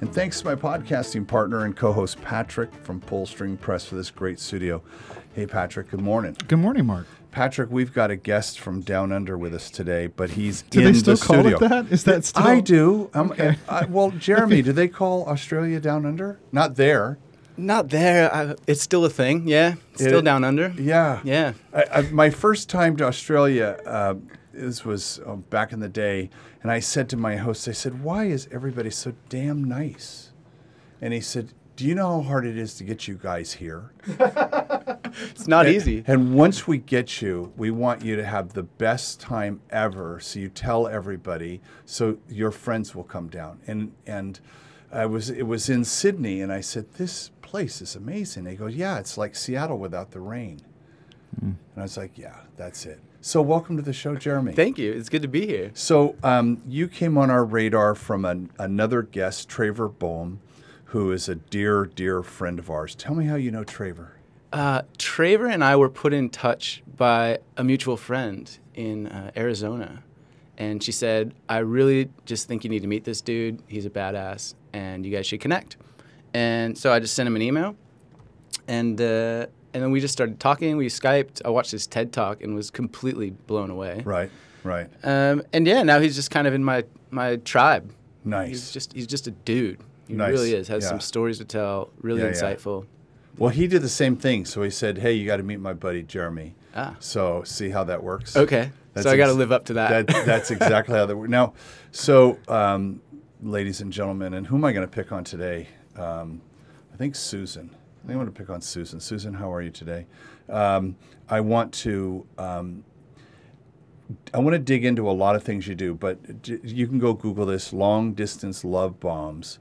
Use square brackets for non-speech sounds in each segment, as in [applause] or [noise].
And thanks to my podcasting partner and co host Patrick from Pullstring Press for this great studio. Hey, Patrick, good morning. Good morning, Mark. Patrick, we've got a guest from Down Under with us today, but he's Do in they still the call studio. it that? Is that still? I do. Um, Okay. I, well, [laughs] Jeremy, do they call Australia Down Under? Not there. Not there. I, it's still a thing. Yeah, it's still It- down under. Yeah. Yeah. I, I, my first time to Australia, uh, this was uh, back in the day, and I said to my host, I said, "Why is everybody so damn nice?" And he said, "Do you know how hard it is to get you guys here?" [laughs] It's not And- easy. And once we get you, we want you to have the best time ever. So you tell everybody, so your friends will come down. And and I was it was in Sydney, and I said, "This place is amazing." They go, "Yeah, it's like Seattle without the rain." Hmm. And I was like, "Yeah, that's it." So welcome to the show, Jeremy. Thank you. It's good to be here. So um, you came on our radar from an, another guest, Traver Boehm, who is a dear, dear friend of ours. Tell me how you know Traver. Uh, Traver and I were put in touch by a mutual friend in uh, Arizona. And she said, I really just think you need to meet this dude. He's a badass, and you guys should connect. And so I just sent him an email. And, uh, and then we just started talking. We Skyped. I watched his TED talk and was completely blown away. Right, right. Um, and yeah, now he's just kind of in my, my tribe. Nice. He's just he's just a dude. He Nice. really is. Has Yeah. some stories to tell. Really Yeah, yeah. insightful. Well, he did the same thing. So he said, "Hey, you got to meet my buddy Jeremy." Ah. So see how that works. Okay. That's so I got to ex- live up to that. That, that's exactly how that works. Now, so um, ladies and gentlemen, and who am I going to pick on today? Um, I think Susan. I going to pick on Susan. Susan, how are you today? Um, I want to. Um, I want to dig into a lot of things you do, but d- you can go Google this long distance love bombs.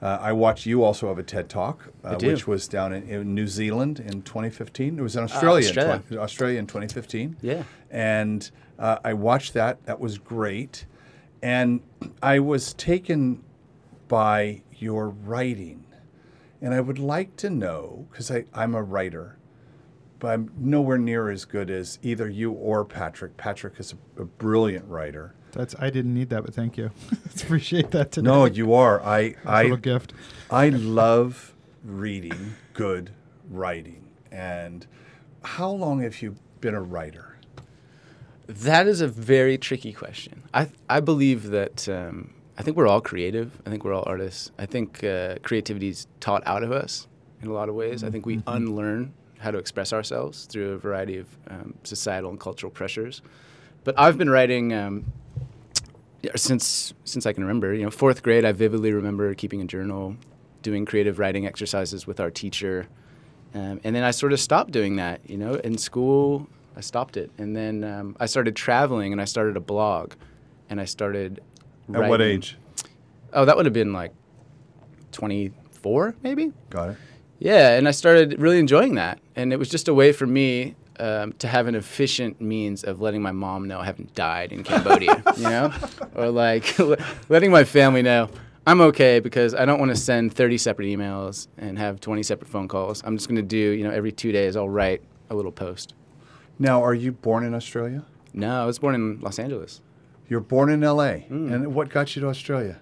Uh, I watched you also have a TED Talk, uh, which was down in, in New Zealand in 2015. It was in Australia, Australia. In, 20, Australia in 2015. Yeah. And uh, I watched that. That was great. And I was taken by your writing. And I would like to know, because I'm a writer, but I'm nowhere near as good as either you or Patrick. Patrick is a, a brilliant writer. That's. I didn't need that, but thank you. [laughs] Appreciate that today. No, you are. I, Nice little gift. I love reading good writing. And how long have you been a writer? that is a very tricky question. I I believe that um, I think we're all creative. I think we're all artists. I think uh, creativity is taught out of us in a lot of ways. I think we unlearn how to express ourselves through a variety of um, societal and cultural pressures. But I've been writing. Um, since since I can remember, you know, fourth grade, I vividly remember keeping a journal, doing creative writing exercises with our teacher, um, and then I sort of stopped doing that. You know, in school, I stopped it, and then um, I started traveling, and I started a blog, and I started. At what age? Oh, that would have been like twenty four, maybe. Got it. Yeah, and I started really enjoying that, and it was just a way for me um, to have an efficient means of letting my mom know I haven't died in Cambodia, [laughs] you know, or like [laughs] letting my family know I'm okay because I don't want to send 30 separate emails and have 20 separate phone calls. I'm just going to do, you know, every two days I'll write a little post. Now, are you born in Australia? No, I was born in Los Angeles. You're born in L.A. Hmm. And what got you to Australia?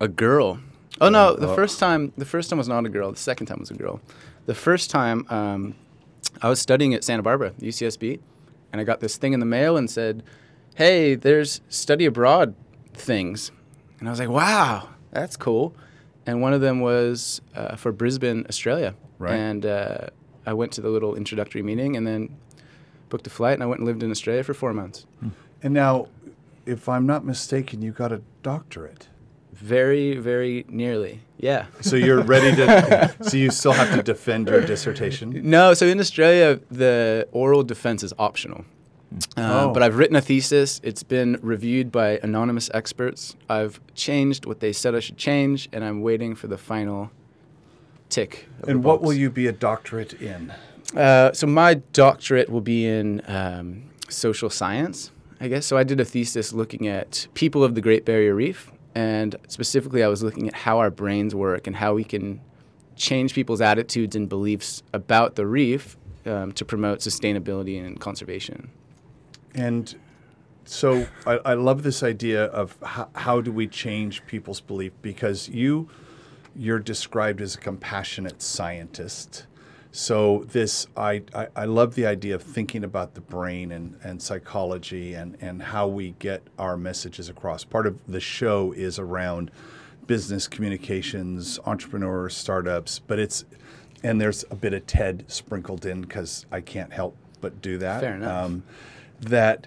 A girl. Oh no, the Oh. first time the first time was not a girl. The second time was a girl. The first time um, I was studying at Santa Barbara, UCSB, and I got this thing in the mail and said, "Hey, there's study abroad things," and I was like, "Wow, that's cool." And one of them was uh, for Brisbane, Australia, Right. and uh, I went to the little introductory meeting and then booked a flight and I went and lived in Australia for four months. And now, if I'm not mistaken, you got a doctorate. Very, very nearly. Yeah. So you're ready to. [laughs] so you still have to defend your dissertation. No, so in Australia, the oral defense is optional. Uh, Oh. But I've written a thesis. It's been reviewed by anonymous experts. I've changed what they said I should change, and I'm waiting for the final tick. And what box. will you be a doctorate in? Uh, so my doctorate will be in um, social science, I guess. So I did a thesis looking at people of the Great Barrier Reef, and specifically, I was looking at how our brains work and how we can change people's attitudes and beliefs about the reef um, to promote sustainability and conservation. And so I, I love this idea of how, how do we change people's belief because you you're described as a compassionate scientist. So this I, I, I love the idea of thinking about the brain and, and psychology and, and how we get our messages across. Part of the show is around business communications, entrepreneurs, startups, but it's and there's a bit of TED sprinkled in because I can't help but do that. Fair enough. Um, that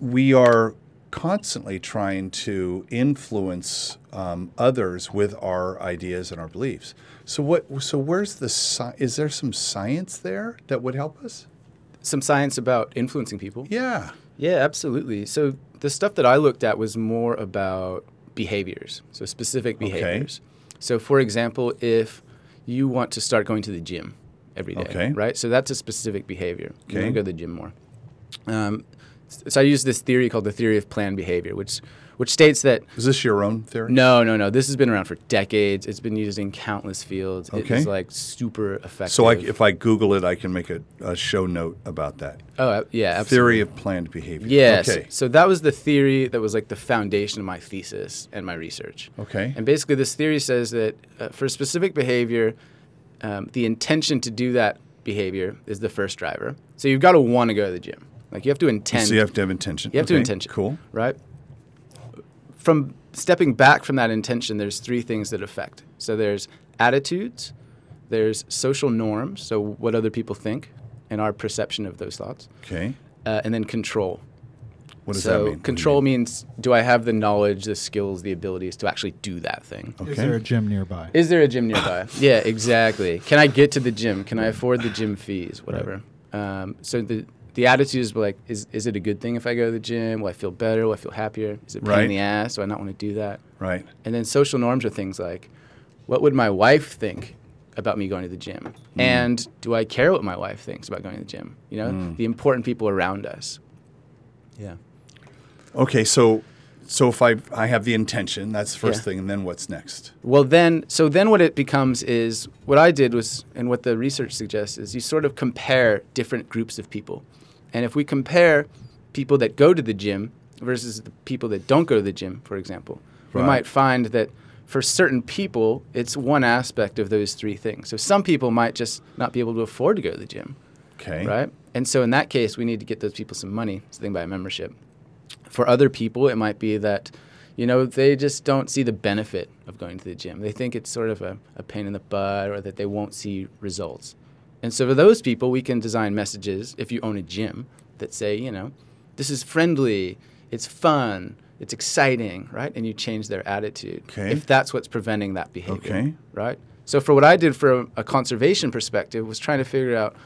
we are constantly trying to influence um, others with our ideas and our beliefs. So what? So where's the? Sci- is there some science there that would help us? Some science about influencing people. Yeah. Yeah, absolutely. So the stuff that I looked at was more about behaviors, so specific behaviors. Okay. So, for example, if you want to start going to the gym every day, Okay. right? So that's a specific behavior. You Okay. want to go to the gym more. Um, so I use this theory called the theory of planned behavior, which which states that Is this your own theory? no, no, no. This has been around for decades. It's been used in countless fields. Okay. It's like super effective. So I, if I Google it, I can make a, a show note about that. oh uh, yeah, absolutely. Theory of planned behavior. Yes. Okay. So that was the theory that was like the foundation of my thesis and my research. Okay. And basically, this theory says that uh, for specific behavior, um, the intention to do that behavior is the first driver. So you've got to want to go to the gym. Like you have to intend. so you have to have intention. You have to Okay, intention. Cool. Right? From stepping back from that intention, there's three things that affect. So there's attitudes, there's social norms, so what other people think, and our perception of those thoughts, Okay. uh, and then control. What does so that mean? What do control mean? means do I have the knowledge, the skills, the abilities to actually do that thing? Is there a gym nearby? Is there a gym nearby? [laughs] yeah, exactly. Can I get to the gym? Can I afford the gym fees? Whatever. Um, so the the attitude is like, is is it a good thing if I go to the gym? Will I feel better? Will I feel happier? Is it a pain Right. in the ass? Do I not want to do that? Right. And then social norms are things like, what would my wife think about me going to the gym? Mm. And do I care what my wife thinks about going to the gym? You know, mm. the important people around us. Yeah. Okay. So, so if I I have the intention, that's the first Yeah. thing, and then what's next? Well, then, so then what it becomes is what I did was, and what the research suggests is you sort of compare different groups of people. And if we compare people that go to the gym versus the people that don't go to the gym, for example, we might find that for certain people, it's one aspect of those three things. So some people might just not be able to afford to go to the gym, Okay. right? And so in that case, we need to get those people some money, so they can buy a membership. For other people, it might be that, you know, they just don't see the benefit of going to the gym. They think it's sort of a, a pain in the butt or that they won't see results. And so for those people, we can design messages, if you own a gym, that say, you know, this is friendly, it's fun, it's exciting, right? And you change their attitude. Okay. If that's what's preventing that behavior. Okay. Right? So for what I did from a conservation perspective was trying to figure out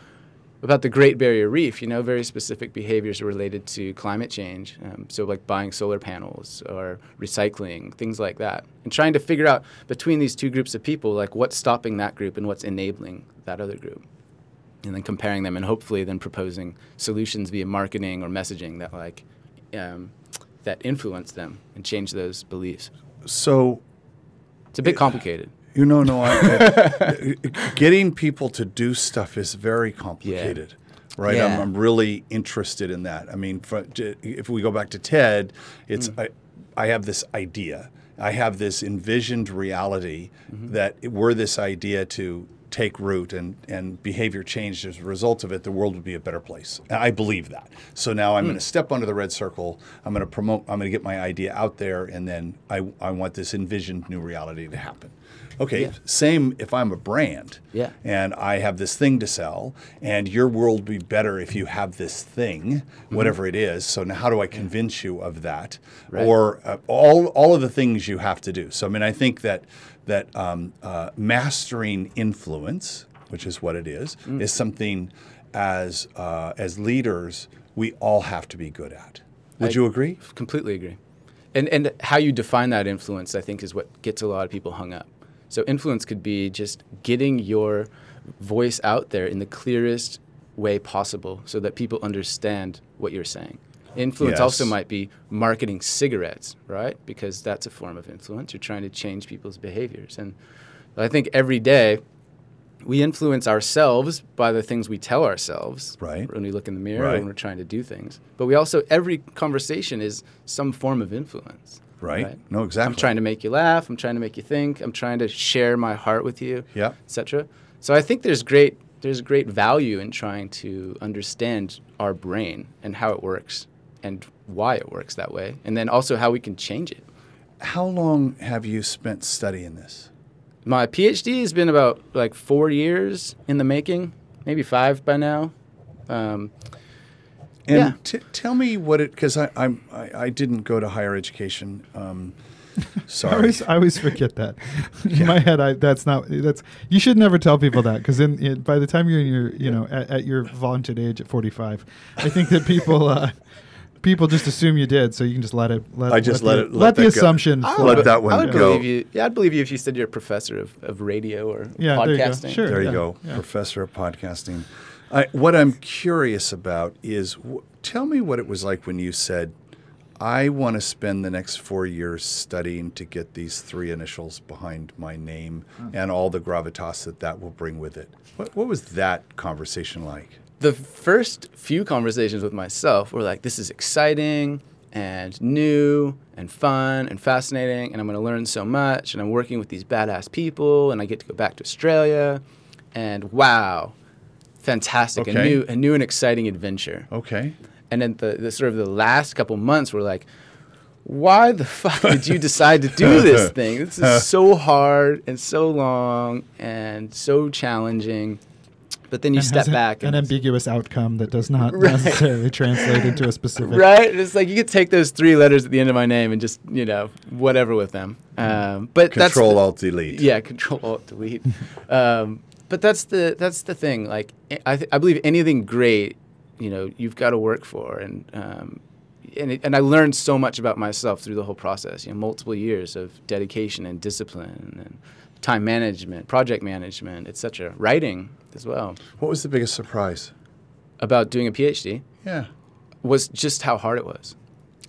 about the Great Barrier Reef, you know, very specific behaviors related to climate change. Um, so, like buying solar panels or recycling, things like that. And trying to figure out between these two groups of people, like what's stopping that group and what's enabling that other group. And then comparing them and hopefully then proposing solutions via marketing or messaging that, like, um, that influence them and change those beliefs. So It's a bit complicated. You know, no, I, I- [laughs] [laughs] getting people to do stuff is very complicated, right? I'm, I'm really interested in that. I mean, for, if we go back to TED, it's Mm. I, I have this idea, I have this envisioned reality Mm-hmm. that were this idea to take root and, and behavior changed as a result of it, the world would be a better place. I believe that. So now I'm Mm. going to step under the red circle. I'm going to promote. I'm going to get my idea out there, and then I, I want this envisioned new reality to happen. Okay, Yeah. same if I'm a brand Yeah. and I have this thing to sell, and your world would be better if you have this thing, whatever it is. So now, how do I convince you of that, Right. or uh, all all of the things you have to do? So I mean, I think that that um, uh, mastering influence, which is what it is, is something as uh, as leaders we all have to be good at. Would I- you agree? Completely agree. And and how you define that influence, I think, is what gets a lot of people hung up. So influence could be just getting your voice out there in the clearest way possible so that people understand what you're saying. Influence also might be marketing cigarettes, right? Because that's a form of influence. You're trying to change people's behaviors. And I think every day we influence ourselves by the things we tell ourselves Right. when we look in the mirror Right. when we're trying to do things. But we also, every conversation is some form of influence. Right. No, exactly. I'm trying to make you laugh. I'm trying to make you think. I'm trying to share my heart with you, Yeah. etc. So I think there's great there's great value in trying to understand our brain and how it works and why it works that way, and then also how we can change it. How long have you spent studying this? My PhD has been about like four years in the making, maybe five by now. Um, And Yeah. t- tell me what it because I I'm I, I didn't go to higher education. Um, [laughs] I sorry. always, I always forget that. [laughs] In my head, I that's not that's. You should never tell people that because in, in by the time you're in your you know at, at your vaunted age at 45, I think that people uh, people just assume you did, so you can just let it. Let, I just let the, it- let let the go. assumption. I flow. Let that one I would go. believe you. Yeah, I'd believe you if you said you're a professor of, of radio or Yeah, there you go. podcasting. Sure. There you go, yeah. professor of podcasting. I, what I'm curious about is wh- tell me what it was like when you said, I want to spend the next four years studying to get these three initials behind my name hmm. and all the gravitas that that will bring with it. What, what was that conversation like? The first few conversations with myself were like, this is exciting and new and fun and fascinating, and I'm going to learn so much, and I'm working with these badass people, and I get to go back to Australia, and wow, fantastic, Okay. a new, a new and exciting adventure. Okay. And then the, the sort of the last couple months were like, why the [laughs] fuck did you decide to do this [laughs] thing? This is so hard and so long and so challenging. But then you and step has a- back an and ambiguous outcome that does not [laughs] Right. necessarily translate into a [laughs] specific. Right? It's like you could take those three letters at the end of my name and just, you know, whatever with them. Um, but that's Control the- Alt Delete. Yeah, Control Alt Delete. um, but that's the that's the thing. Like I th- I believe anything great, you know, you've got to work for, and um, and it, and I learned so much about myself through the whole process. You know, multiple years of dedication and discipline and time management, project management, etc. Writing as well What was the biggest surprise? about doing a PhD Yeah. was just how hard it was.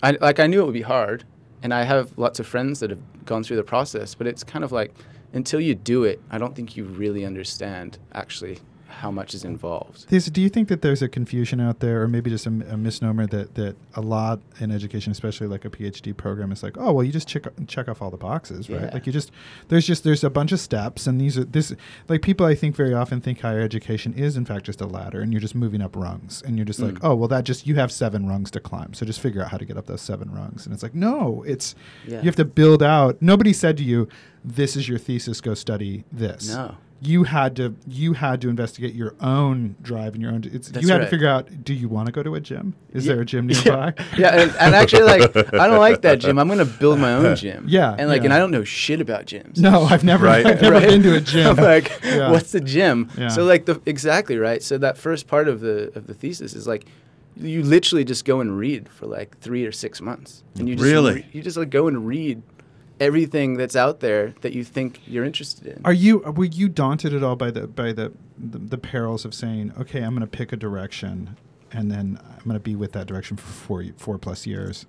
I like I knew it would be hard, and I have lots of friends that have gone through the process, but it's kind of like until you do it, I don't think you really understand actually how much is involved. These, do you think that there's a confusion out there, or maybe just a, a misnomer that, that a lot in education, especially like a PhD program, is like, oh well, you just check check off all the boxes, right? Yeah. Like you just there's just there's a bunch of steps, and these are this like people I think very often think higher education is in fact just a ladder, and you're just moving up rungs, and you're just like, Mm. oh well, that just you have seven rungs to climb, so just figure out how to get up those seven rungs, and it's like no, it's Yeah. you have to build out. Nobody said to you, this is your thesis, go study this No. You had to you had to investigate your own drive and your own it's That's you had to figure out do you want to go to a gym is Yeah. there a gym [laughs] nearby Yeah, and, and actually, like I don't like that gym. I'm going to build my own [laughs] gym. Yeah, and like, yeah. and I don't know shit about gyms. no i've never Right. [laughs] i've never Right? been to a gym like, Yeah. what's the gym? Yeah. So like the exactly right. So that first part of the of the thesis is like you literally just go and read for like three or six months, and you just Really? re- you just like go and read everything that's out there that you think you're interested in. are you were you daunted at all by the by the the, the perils of saying okay i'm going to pick a direction and then i'm going to be with that direction for four four plus years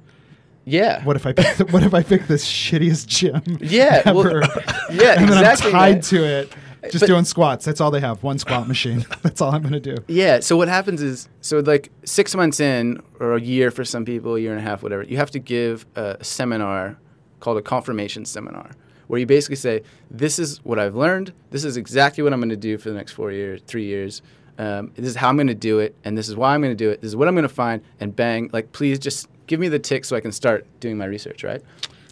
yeah. what if i pick the, what if i pick the shittiest gym Yeah, well, ever [laughs] yeah, [laughs] and then exactly, i'm tied to it just But- doing squats that's all they have one squat machine [laughs] that's all i'm going to do Yeah. So what happens is, so like six months in, or a year for some people, a year and a half, whatever, you have to give a seminar called a confirmation seminar, where you basically say, "This is what I've learned. This is exactly what I'm going to do for the next four years, three years. Um, this is how I'm going to do it, and this is why I'm going to do it. This is what I'm going to find." And bang, like, please just give me the tick so I can start doing my research, right?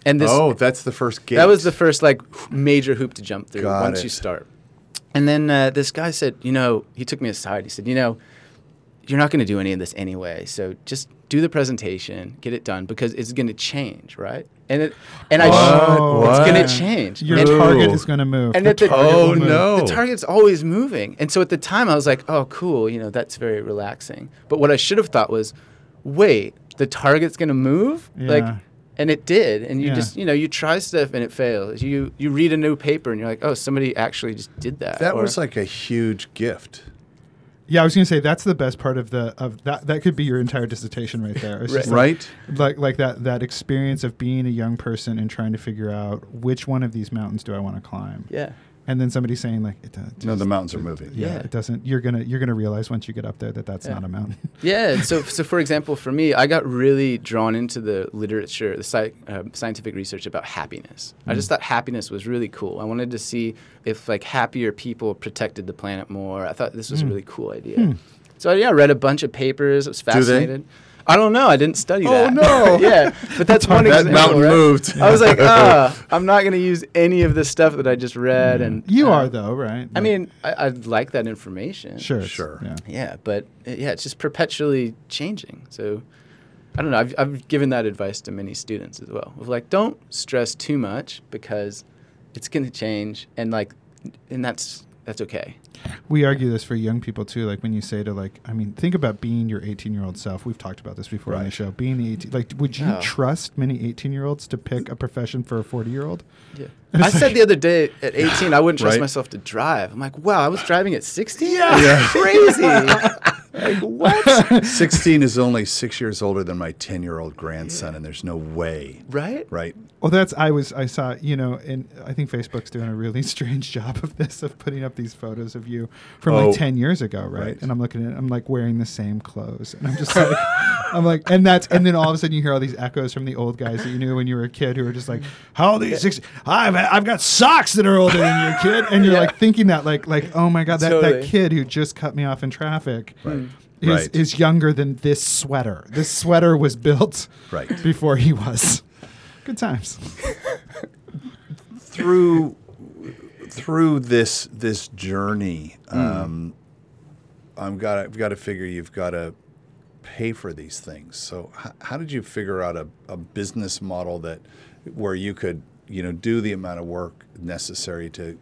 And this, oh, that's the first gate. that was the first like major hoop to jump through Got once it. you start. And then uh, this guy said, you know, he took me aside. He said, you know, you're not going to do any of this anyway. So just do the presentation, get it done because it's going to change, right? And it, and I, Oh, it's going to change. Your And- target is going to move. And The at the- target Oh, will move. no. the target's always moving. And so at the time, I was like, oh, cool, you know, that's very relaxing. But what I should have thought was, wait, the target's going to move? yeah. Like, and it did. And you Yeah. just you know you try stuff and it fails. You you read a new paper and you're like, oh, somebody actually just did that. That Or- was like a huge gift. Yeah, I was gonna say that's the best part of the of that. That could be your entire dissertation right there. It's [laughs] just Right? like like that that experience of being a young person and trying to figure out which one of these mountains do I want to climb. yeah. And then somebody saying like, it, uh, No, the mountains are moving. Yeah, Yeah. it doesn't. You're gonna you're gonna realize once you get up there that that's Yeah. not a mountain. [laughs] Yeah. So, so for example, for me, I got really drawn into the literature, the sci- uh, scientific research about happiness. I Mm. just thought happiness was really cool. I wanted to see if like happier people protected the planet more. I thought this was a Mm. really cool idea. Hmm. So yeah, I read a bunch of papers. I was they? Fascinated. I don't know. I didn't study Oh, that. Oh no. [laughs] yeah, but that's one [laughs] That example. mountain right? moved. I was like, ah, [laughs] I'm not going to use any of this stuff that I just read. And You uh, are though, right? I mean, I, I like that information. sure, Sure. Yeah. Yeah, but uh, yeah, it's just perpetually changing. So I don't know. I've, I've given that advice to many students as well. Of like, don't stress too much because it's going to change, and like, and that's that's okay. We argue this for young people too. Like when you say to like, I mean, think about being your 18 year old self. We've talked about this before on the show. Being the 18, like, would you trust many 18 year olds to pick a profession for a 40 year old? Yeah. [laughs] I it's said the other day at 18, I wouldn't trust Right. myself to drive. I'm like, wow, I was driving at 16. Yeah. [laughs] crazy. [laughs] like what? [laughs] 16 is only six years older than my 10 year old grandson, and there's no way. Right? Right? Well, that's I was I saw you know, and I think Facebook's doing a really [laughs] strange job of this of putting up these photos of you from Oh. like ten years ago, right? Right. And I'm looking at, it, I'm like wearing the same clothes, and I'm just like, [laughs] I'm like, and that's and then all of a sudden you hear all these echoes from the old guys that you knew when you were a kid who were just like, how old are you? Six? I've I've got socks that are older than your kid, and you're Yeah. like thinking that like like oh my god that that kid who just cut me off in traffic. Right. Hmm. Is, Right. is younger than this sweater. This sweater was built Right. [laughs] before he was. Good times. through through this this journey, um, I'm got I've got to figure you've got to pay for these things. So h- how did you figure out a, a business model that where you could you know do the amount of work necessary to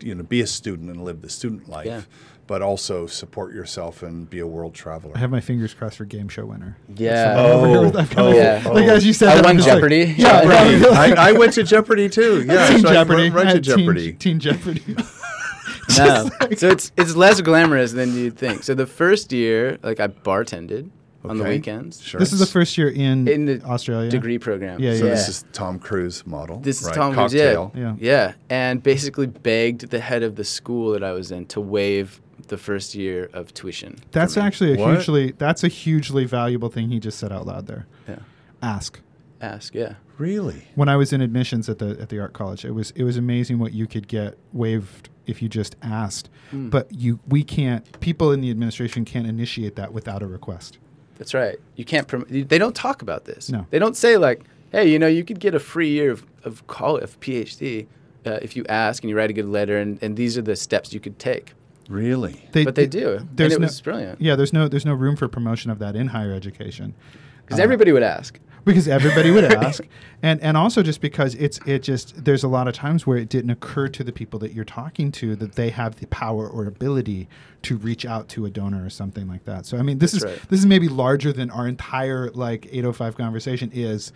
you know be a student and live the student life, Yeah. But also support yourself and be a world traveler? I have my fingers crossed for game show winner. Yeah. That's what I'm over here Oh, with. I've got oh, Yeah. Oh. Like as you said, I won just like, Jeopardy. yeah, [laughs] Yeah. right. I, I went to Jeopardy too. Yeah, Team so Jeopardy. Right I to had Teen- Jeopardy. Teen, Jeopardy. [laughs] [laughs] No. so it's it's less glamorous than you'd think. So the first year, like I bartended on the weekends. Sure. this is the first year in, In the Australia. Degree program. Yeah, yeah. So yeah. this is Tom Cruise model. This is right? Tom Cruise, yeah. Yeah. Yeah, and basically begged the head of the school that I was in to waive the first year of tuition. That's actually a What? hugely that's a hugely valuable thing he just said out loud there. yeah. Ask. Ask, yeah. Really? When I was in admissions at the at the art college, it was it was amazing what you could get waived if you just asked. Mm. But you we can't people in the administration can't initiate that without a request. That's right. You can't. Prom- they don't talk about this. No. They don't say like, "Hey, you know, you could get a free year of of college, of PhD, uh, if you ask and you write a good letter, and, and these are the steps you could take." Really? but they do. And there's it no- was brilliant. Yeah, there's no there's no room for promotion of that in higher education. Because Uh, everybody would ask. because everybody would [laughs] ask and and also just because it's it just there's a lot of times where it didn't occur to the people that you're talking to that they have the power or ability to reach out to a donor or something like that so i mean this That's is right. this is maybe larger than our entire like 805 conversation is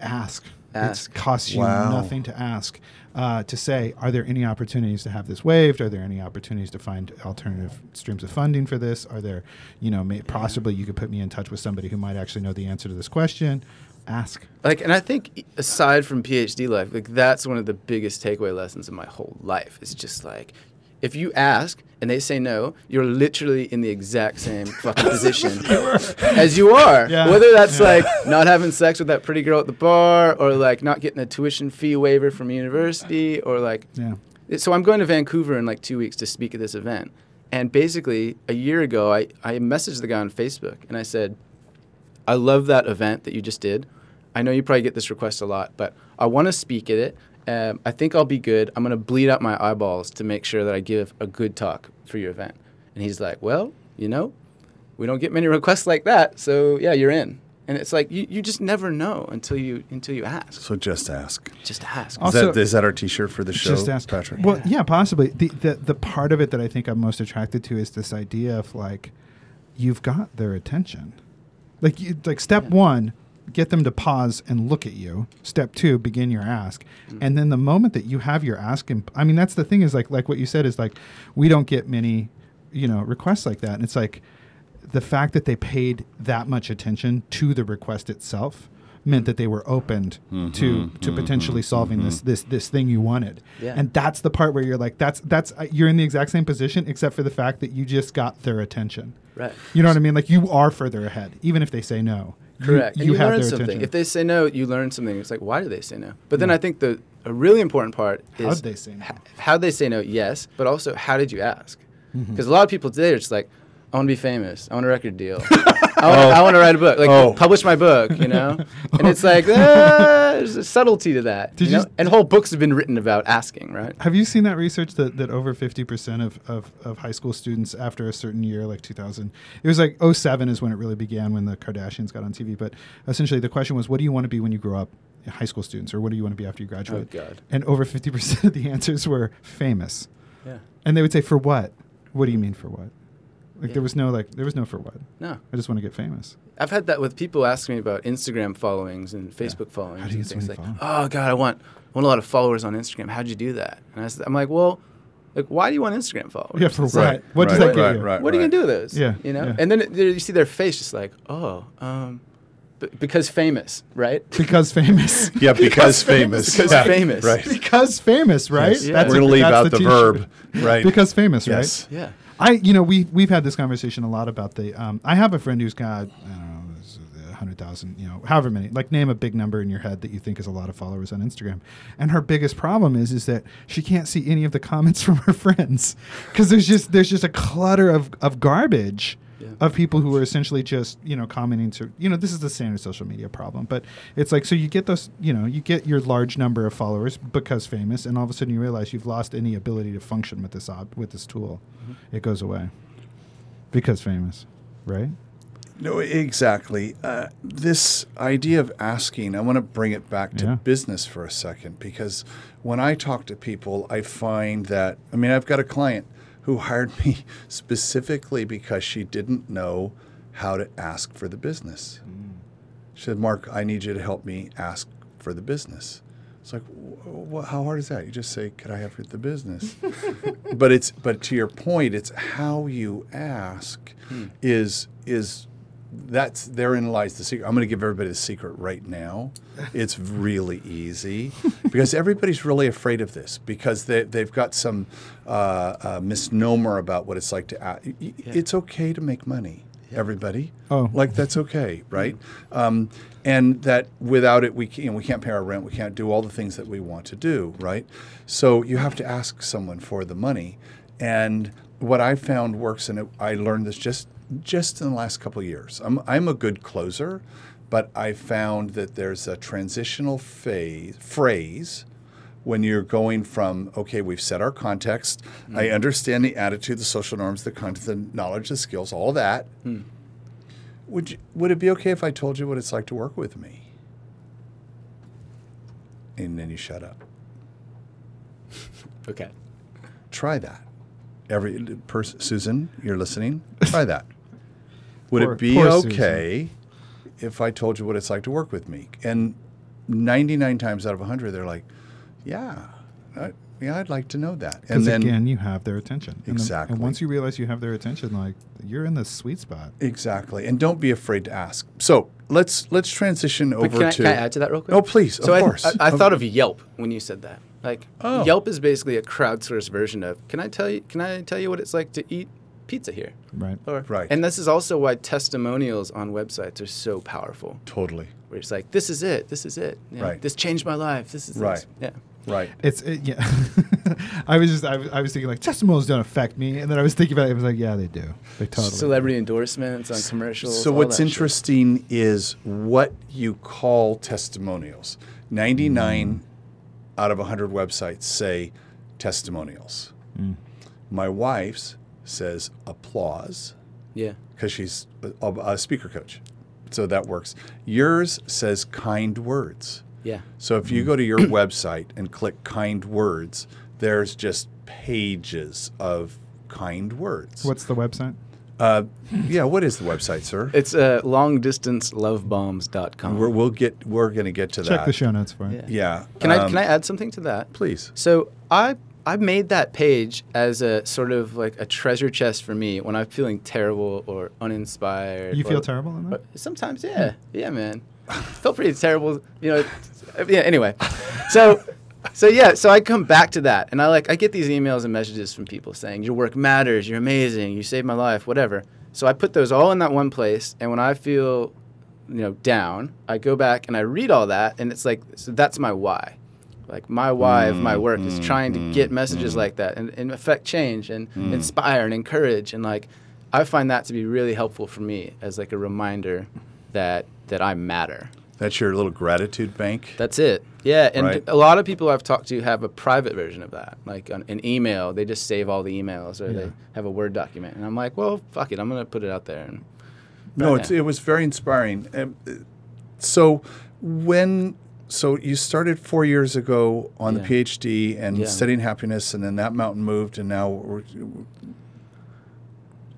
ask Ask. it costs you Wow. nothing to ask uh, to say are there any opportunities to have this waived are there any opportunities to find alternative streams of funding for this are there you know may, possibly you could put me in touch with somebody who might actually know the answer to this question ask Like, and I think aside from PhD life, like that's one of the biggest takeaway lessons in my whole life. It's just like, if you ask and they say no, you're literally in the exact same [laughs] fucking position as you are. Yeah. Whether that's Yeah. like not having sex with that pretty girl at the bar, or like not getting a tuition fee waiver from university, or like yeah so I'm going to Vancouver in like two weeks to speak at this event. And basically, a year ago, I, I messaged the guy on Facebook and I said, I love that event that you just did. I know you probably get this request a lot, but I want to speak at it. Um, I think I'll be good. I'm going to bleed out my eyeballs to make sure that I give a good talk for your event. And he's like, Well, you know, we don't get many [laughs] requests like that. So, yeah, you're in. And it's like, you, you just never know until you until you ask. So just ask. Just ask. Is, Also- that, is that our T-shirt for the show, just ask Patrick? Well, yeah, possibly. The, the the part of it that I think I'm most attracted to is this idea of like, you've got their attention. Like you, like step one, get them to pause and look at you. Step two, begin your ask. And then the moment that you have your ask, in, I mean, that's the thing is like, like what you said is like, we don't get many, you know, requests like that. And it's like the fact that they paid that much attention to the request itself meant that they were opened mm-hmm. to to mm-hmm. potentially mm-hmm. solving this this this thing you wanted. Yeah. And that's the part where you're like, that's that's uh, you're in the exact same position except for the fact that you just got their attention. Right. You know what I mean? Like you are further ahead, even if they say no. You- Correct. and you have learn something. attention. If they say no, you learn something. It's like, why do they say no? But then I think the a really important part is How'd they say no? h- how'd they say no? Yes, but also how did you ask? Mm-hmm. Because a lot of people today are just like, I want to be famous. I want a record deal. [laughs] I, want, I want to write a book. Like Oh. publish my book. You know. [laughs] And it's like ah, there's a subtlety to that. Did you you And whole books have been written about asking, right? Have you seen that research that, that over 50% of, of, of high school students after a certain year, like 2000, it was like 07 is when it really began when the Kardashians got on TV. But essentially, the question was, what do you want to be when you grow up? High school students, or what do you want to be after you graduate? Oh, God. And over 50% of the [laughs] answers were famous. Yeah. And they would say, for what? What do you mean for what? Like Yeah. there was no like there was no for what. No. I just want to get famous. I've had that with people asking me about Instagram followings and Facebook followings How do you and get so things many like, oh god, I want I want a lot of followers on Instagram. How'd you do that? And I was, I'm like, well, like why do you want Instagram followers? Yeah, for It's what? like, what does right, that get right, you? right. what are you gonna do with those? Yeah, you know. yeah. And then it, you see their face just like, oh, um, b- because famous, right? [laughs] Because famous. [laughs] Yeah, because famous. Because Yeah, famous. Right. because famous, right? Yes. Yeah. We're gonna a- leave out the, t-shirt. verb. Right. Because famous, Yes. right? yeah. I, you know, we we've had this conversation a lot about the. Um, I have a friend who's got, I don't know, hundred thousand, you know, however many. Like, name a big number in your head that you think is a lot of followers on Instagram. And her biggest problem is, is that she can't see any of the comments [laughs] from her friends because there's just there's just a clutter of of garbage. Yeah. Of people who are essentially just you know commenting to you know this is the standard social media problem, but it's like so you get those you know you get your large number of followers because famous, and all of a sudden you realize you've lost any ability to function with this ob- with this tool. It goes away because famous, right? No, exactly. Uh, this idea of asking, I want to bring it back to Yeah. business for a second because when I talk to people, I find that, I mean, I've got a client who hired me specifically because she didn't know how to ask for the business. Mm. She said, Mark, I need you to help me ask for the business. It's like, how hard is that? You just say, "Could I have the business?" [laughs] but it's but to your point, it's how you ask hmm. is is that's therein lies the secret. I'm going to give everybody the secret right now. [laughs] It's really easy because everybody's really afraid of this because they they've got some uh, uh, misnomer about what it's like to ask. It's okay to make money. Everybody, Oh. like that's okay, right? Um, and that without it, we can, we can't pay our rent, we can't do all the things that we want to do, right? So you have to ask someone for the money. And what I found works, and it, I learned this just just in the last couple of years. I'm I'm a good closer, but I found that there's a transitional phase phrase when you're going from okay we've set our context. I mm. understand the attitude the social norms the content the knowledge the skills all that. Mm. Would you, would it be okay if i told you what it's like to work with me? And then you shut up. [laughs] Okay. try that. Every person susan you're listening. Try that. [laughs] Would Poor- it be poor Susan. okay if i told you what it's like to work with me? And 99 times out of 100 they're like yeah I, yeah i'd like to know that and Because then again, you have their attention. And then- Exactly. And once you realize you have their attention, like you're in the sweet spot. exactly and don't be afraid to ask so let's let's transition But over can I, to can I add to that real quick? oh please So of I, course I, I Of- thought of Yelp when you said that. Like Oh. Yelp is basically a crowdsourced version of can I tell you can I tell you what it's like to eat pizza here? Right. Or, Right. And this is also why testimonials on websites are so powerful. totally Where it's like, this is it, this is it. You know, Right. This changed my life. This is Right. This. Yeah. Right It's it, yeah. [laughs] I was just I was, I was thinking like testimonials don't affect me, and then I was thinking about it. I was like, yeah, they do. They totally. do. Celebrity endorsements on commercials. So all what's that shit. interesting is what you call testimonials. 99 mm. out of 100 websites say testimonials. Mm. My wife's says applause Yeah. because she's a, a speaker coach. So that works. Yours says kind words. Yeah. So if you go to your [clears throat] website and click kind words, there's just pages of kind words. What's the website? Uh, yeah, what is the website, sir? It's uh, longdistancelovebombs.com. We're, we'll get. We're going to get to Check that. Check the show notes for it. Yeah. Yeah. Can I um, can I add something to that? Please. So I I made that page as a sort of like a treasure chest for me when I'm feeling terrible or uninspired. You feel or- terrible in that? or Sometimes, yeah, yeah, man. [laughs] Felt pretty terrible, you know. Yeah. Anyway, so so yeah, so I come back to that, and I like I get these emails and messages from people saying your work matters, you're amazing, you saved my life, whatever. So I put those all in that one place, and when I feel you know down, I go back and I read all that, and it's like so that's my why. Like my why of my work is mm, trying to mm, get messages mm. like that and, and affect change and inspire and encourage and like I find that to be really helpful for me as like a reminder that that I matter. That's your little gratitude bank. That's it. Yeah, and Right. a lot of people I've talked to have a private version of that, like an, an email. They just save all the emails, or they have a Word document. And I'm like, well, fuck it, I'm gonna put it out there. And No, it's, it was very inspiring. Um, so when so you started four years ago on Yeah. the PhD and Yeah. studying happiness, and then that mountain moved, and now we're,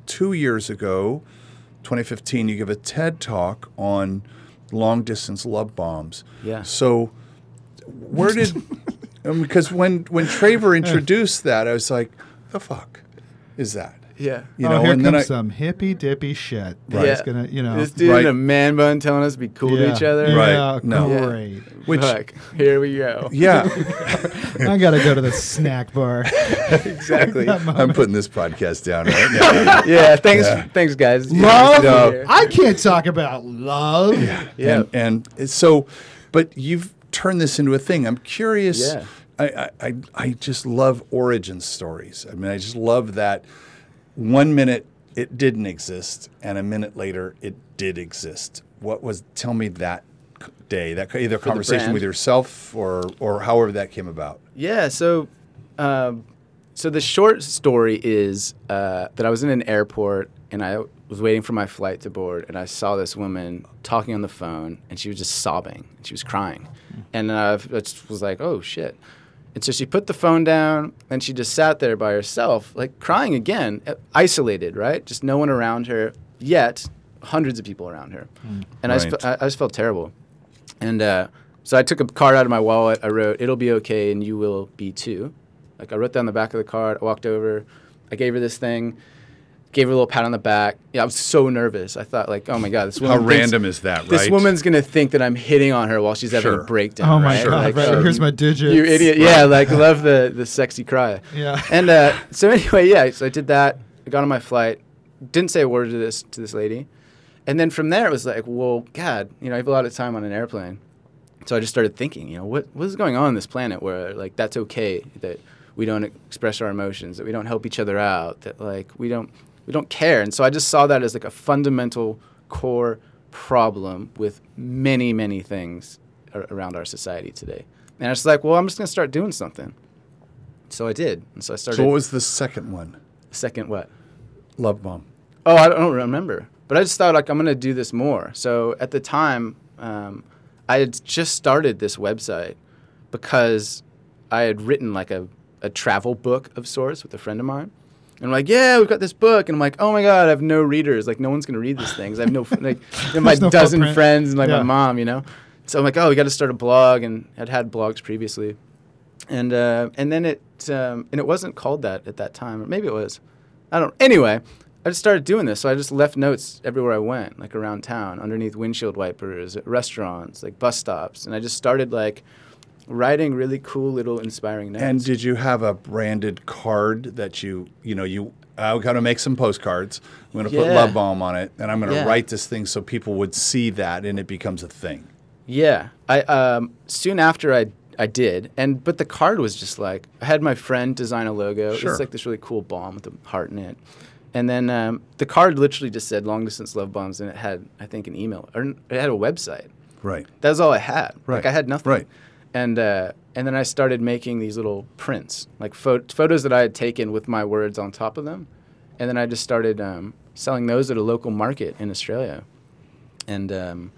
two years ago, 2015, you give a TED talk on long distance love bombs. Yeah. So where did [laughs] um, because when when Traver introduced that, I was like, the fuck is that? Yeah, You oh, know, here and comes then I, some hippy dippy shit. Right. That's Yeah. gonna, you know, this dude Right. in a man bun telling us to be cool yeah. to each other. Right. Yeah, No. Yeah. great. which Fuck, here we go. [laughs] yeah. [laughs] I gotta go to the snack bar. exactly. [laughs] I'm putting this podcast down right now. yeah, thanks, Yeah. thanks, guys. Love? No. I can't talk about love. Yeah. And, and so, but you've turned this into a thing. I'm curious. Yeah. I, I, I, I just love origin stories. I mean, I just love that one minute it didn't exist and a minute later it did exist. What was, tell me that day, that either conversation with yourself or, or however that came about. Yeah. So, um, so the short story is uh, that I was in an airport and I was waiting for my flight to board, and I saw this woman talking on the phone, and she was just sobbing, and she was crying, and uh, I just was like, "Oh shit." And so she put the phone down and she just sat there by herself, like crying again, uh, isolated, right? Just no one around her, yet hundreds of people around her. And I, just, I, I just felt terrible. And uh, so I took a card out of my wallet. I wrote, "It'll be okay, and you will be too." Like I wrote down the back of the card. I walked over. I gave her this thing. Gave her a little pat on the back. Yeah, I was so nervous. I thought, like, oh my god, this How woman. thinks- random is that, right? This woman's gonna think that I'm hitting on her while she's having Sure. a breakdown. Oh my right? god! Like, right, oh, here's my digits. You idiot! Yeah, like love the the sexy cry. Yeah. And uh, so [laughs] anyway, yeah. So I did that. I got on my flight. Didn't say a word to this to this lady. And then from there, it was like, well, God, you know, I have a lot of time on an airplane. So I just started thinking, you know, what what is going on on this planet where like that's okay that we don't express our emotions, that we don't help each other out, that like we don't we don't care. And so I just saw that as like a fundamental core problem with many many things ar- around our society today. And I was like, well, I'm just gonna start doing something. So I did. And so I started. so what was the second one? second what? Love bomb. Oh, I don't remember. But I just thought like I'm gonna do this more. So at the time, um, I had just started this website because I had written like a, a travel book of sorts with a friend of mine. And I'm like, yeah, we've got this book, and I'm like, oh my god, I have no readers. Like, no one's gonna read this thing. 'cause I have no f- like, [laughs] my no dozen footprint. friends and like Yeah. my mom, you know. So I'm like, oh, we got to start a blog, and I'd had blogs previously, and uh, and then it um, and it wasn't called that at that time, or maybe it was. I don't. Anyway, I just started doing this. So I just left notes everywhere I went, like around town, underneath windshield wipers, at restaurants, like bus stops, and I just started like writing really cool little inspiring notes. And did you have a branded card that you, you know, you, I'm going to make some postcards. I'm going to put love bomb on it, and I'm going to Yeah. write this thing so people would see that, and it becomes a thing. Yeah, I um, soon after I I did, and but the card was just like I had my friend design a logo. Sure. It's like this really cool bomb with a heart in it, and then um, the card literally just said long distance love bombs, and it had I think an email or it had a website. Right. That was all I had. Right. Like I had nothing. Right. And uh, and then I started making these little prints, like pho- photos that I had taken with my words on top of them, and then I just started um, selling those at a local market in Australia, and um,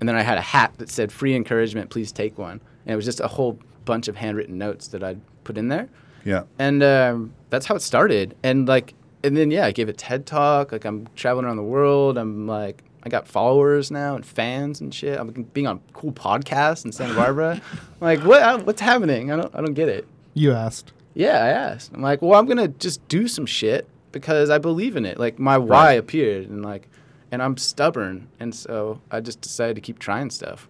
and then I had a hat that said "Free encouragement, please take one," and it was just a whole bunch of handwritten notes that I'd put in there, Yeah. and um, that's how it started. And like and then yeah, I gave a TED talk. Like I'm traveling around the world. I'm like I got followers now and fans and shit. I'm being on cool podcasts in Santa Barbara. [laughs] Like what? Uh, what's happening? I don't I don't get it. You asked. Yeah, I asked. I'm like, well, I'm gonna just do some shit because I believe in it. Like my why appeared, and like, and I'm stubborn, and so I just decided to keep trying stuff.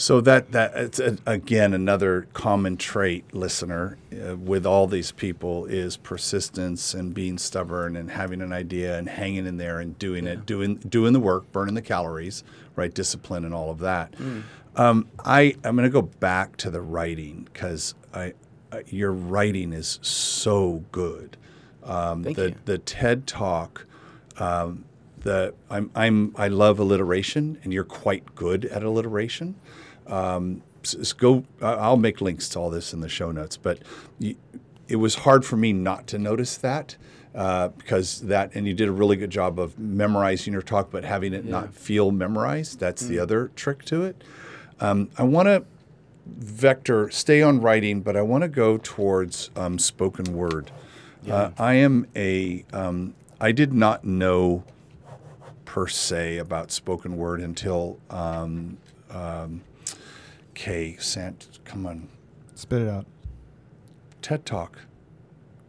So that that it's a, again another common trait, listener, uh, with all these people is persistence and being stubborn and having an idea and hanging in there and doing it, doing doing the work, burning the calories, right? Discipline and all of that. Um, I I'm going to go back to the writing because I, I your writing is so good. Um, Thank the you. the TED talk. Um, the I'm I'm I love alliteration, and you're quite good at alliteration. Um, go. I'll make links to all this in the show notes, but it was hard for me not to notice that uh, because that, and you did a really good job of memorizing your talk, but having it not feel memorized. That's the other trick to it. Um, I want to vector stay on writing, but I want to go towards um, spoken word. Uh, I am a. Um, I did not know per se about spoken word until um, um, Kay Sant. Come on, Spit it out. TED Talk.